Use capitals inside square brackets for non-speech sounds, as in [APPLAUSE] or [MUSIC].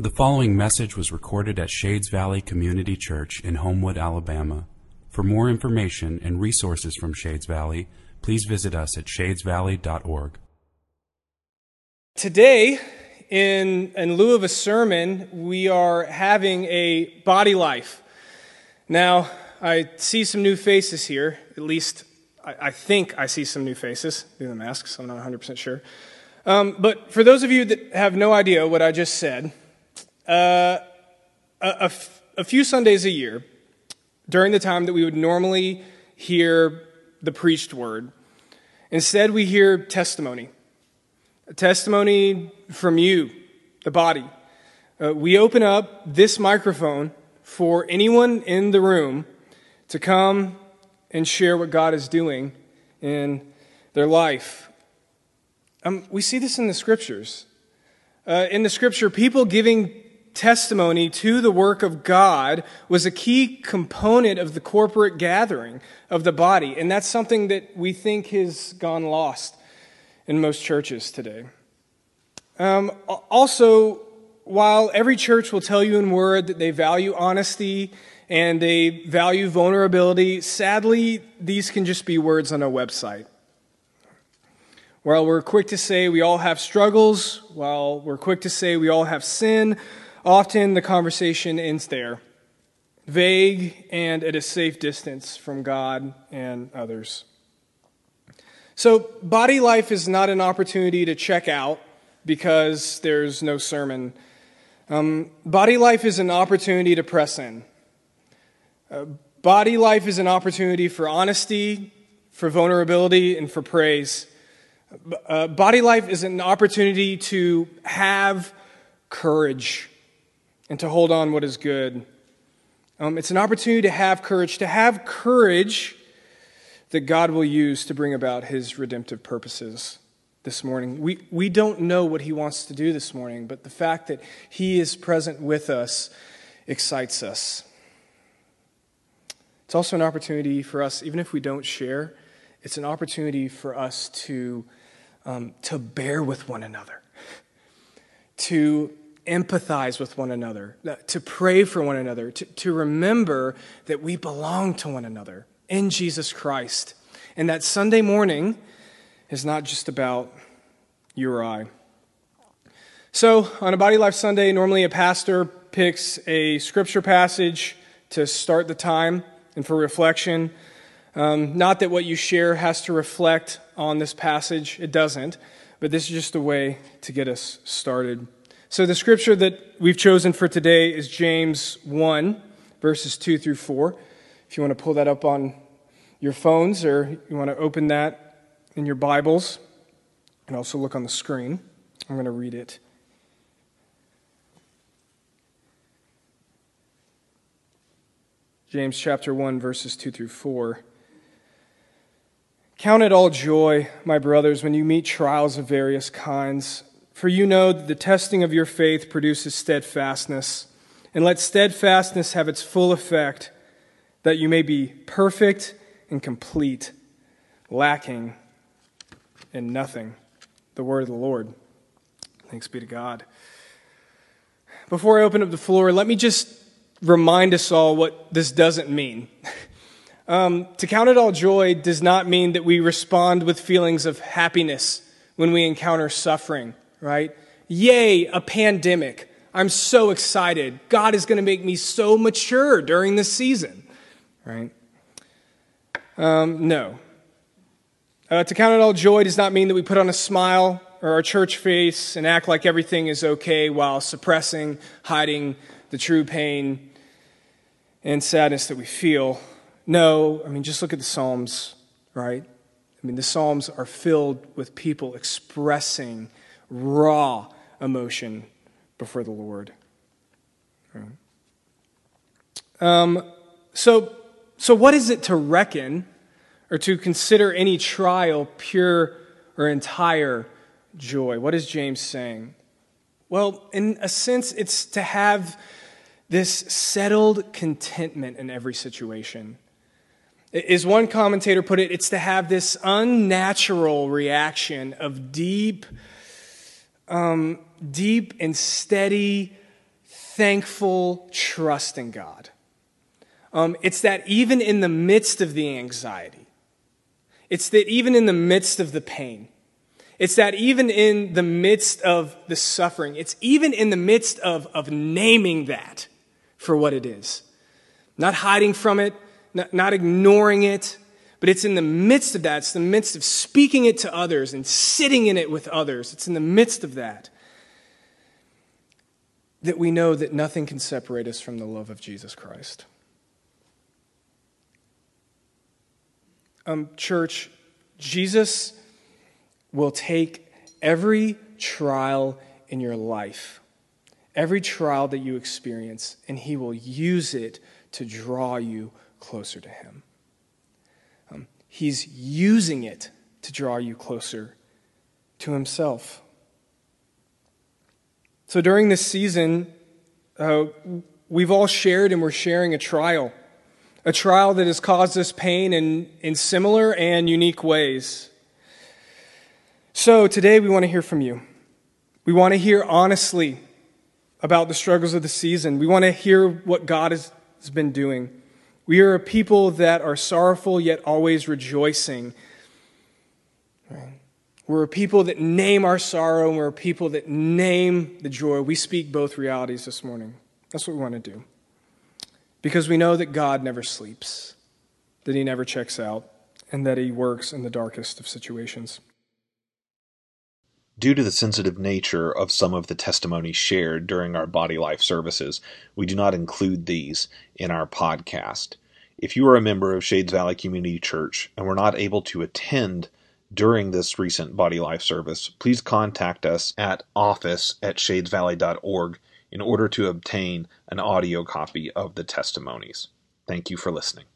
The following message was recorded at Shades Valley Community Church in Homewood, Alabama. For more information and resources from Shades Valley, please visit us at shadesvalley.org. Today, in, in lieu of a sermon, we are having a body life. Now, I see some new faces here. At least, I, I think I see some new faces. Do the masks, I'm not 100% sure. Um, but for those of you that have no idea what I just said, uh, a, few Sundays a year, during the time that we would normally hear the preached word, instead we hear testimony. A testimony from you, the body. Uh, we open up this microphone for anyone in the room to come and share what God is doing in their life. Um, we see this in the scriptures. Uh, in the scripture, people giving testimony to the work of God was a key component of the corporate gathering of the body. And that's something that we think has gone lost in most churches today. Um, also, while every church will tell you in word that they value honesty and they value vulnerability, sadly, these can just be words on a website. While we're quick to say we all have struggles, while we're quick to say we all have sin, often the conversation ends there, vague and at a safe distance from God and others. So, body life is not an opportunity to check out because there's no sermon. Um, body life is an opportunity to press in. Uh, body life is an opportunity for honesty, for vulnerability, and for praise. Uh, body life is an opportunity to have courage and to hold on what is good. Um, it's an opportunity to have courage, to have courage that God will use to bring about his redemptive purposes this morning. We, we don't know what he wants to do this morning, but the fact that he is present with us excites us. It's also an opportunity for us, even if we don't share, it's an opportunity for us to um, to bear with one another, [LAUGHS] to empathize with one another, uh, to pray for one another, to, to remember that we belong to one another in Jesus Christ. And that Sunday morning is not just about you or I. So, on a Body Life Sunday, normally a pastor picks a scripture passage to start the time and for reflection. Um, not that what you share has to reflect on this passage, it doesn't, but this is just a way to get us started. So, the scripture that we've chosen for today is James 1, verses 2 through 4. If you want to pull that up on your phones or you want to open that in your Bibles and also look on the screen, I'm going to read it. James chapter 1, verses 2 through 4. Count it all joy, my brothers, when you meet trials of various kinds, for you know that the testing of your faith produces steadfastness. And let steadfastness have its full effect, that you may be perfect and complete, lacking in nothing. The word of the Lord. Thanks be to God. Before I open up the floor, let me just remind us all what this doesn't mean. [LAUGHS] Um, to count it all joy does not mean that we respond with feelings of happiness when we encounter suffering, right? Yay, a pandemic. I'm so excited. God is going to make me so mature during this season, right? Um, no. Uh, to count it all joy does not mean that we put on a smile or our church face and act like everything is okay while suppressing, hiding the true pain and sadness that we feel. No, I mean, just look at the Psalms, right? I mean, the Psalms are filled with people expressing raw emotion before the Lord. Um, so, so, what is it to reckon or to consider any trial pure or entire joy? What is James saying? Well, in a sense, it's to have this settled contentment in every situation. As one commentator put it, it's to have this unnatural reaction of deep, um, deep and steady thankful trust in God. Um, it's that even in the midst of the anxiety, it's that even in the midst of the pain, it's that even in the midst of the suffering, it's even in the midst of, of naming that for what it is. Not hiding from it, not, not ignoring it, but it's in the midst of that. It's the midst of speaking it to others and sitting in it with others. It's in the midst of that that we know that nothing can separate us from the love of Jesus Christ. Um, church, Jesus will take every trial in your life, every trial that you experience, and he will use it to draw you closer to him. He's using it to draw you closer to himself. So during this season, uh, we've all shared and we're sharing a trial, a trial that has caused us pain in, in similar and unique ways. So today we want to hear from you. We want to hear honestly about the struggles of the season. We want to hear what God has, has been doing. We are a people that are sorrowful yet always rejoicing. We're a people that name our sorrow, and we're a people that name the joy. We speak both realities this morning. That's what we want to do. Because we know that God never sleeps, that He never checks out, and that He works in the darkest of situations. Due to the sensitive nature of some of the testimonies shared during our body life services, we do not include these in our podcast. If you are a member of Shades Valley Community Church and were not able to attend during this recent Body Life service, please contact us at office at shadesvalley.org in order to obtain an audio copy of the testimonies. Thank you for listening.